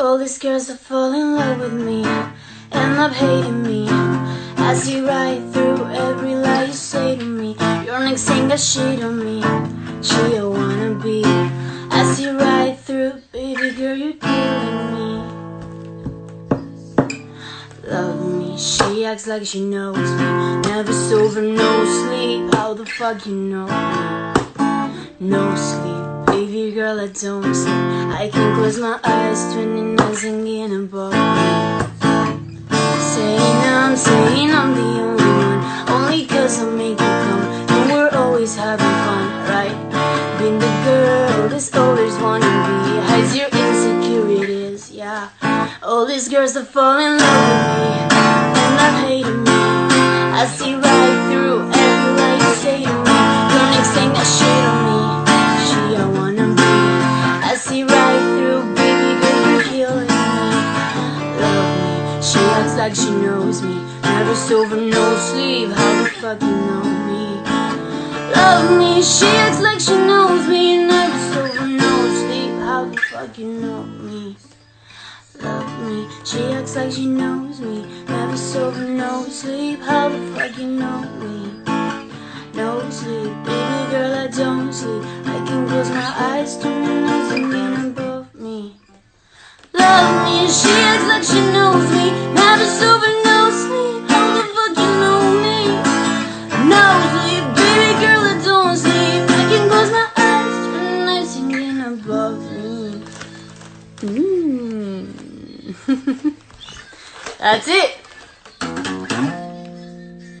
All these girls that fall in love with me end up hating me. I see right through every lie you say to me. Your next thing that shit on me, she a wanna be. I see right through, baby girl, you're killing me. Love me, she acts like she knows me. Never sober, no sleep. How the fuck you know me? No sleep. Girl, I don't sleep. I can close my eyes, 29 singing above me. Saying I'm saying I'm the only one. Only cause I make you come. And we're always having fun, right? Being the girl that's always wanting to be. Hides your insecurities, yeah. All these girls that fall in love with me. She acts like she knows me. Never sober, no sleep. How the fuck you know me? Love me, she acts like she knows me. Never sober, no sleep. How the fuck you know me? Love me, she acts like she knows me. Never sober, no sleep. How the fuck you know me? No sleep, baby girl, I don't sleep. I can close my eyes, turn Mm. That's it.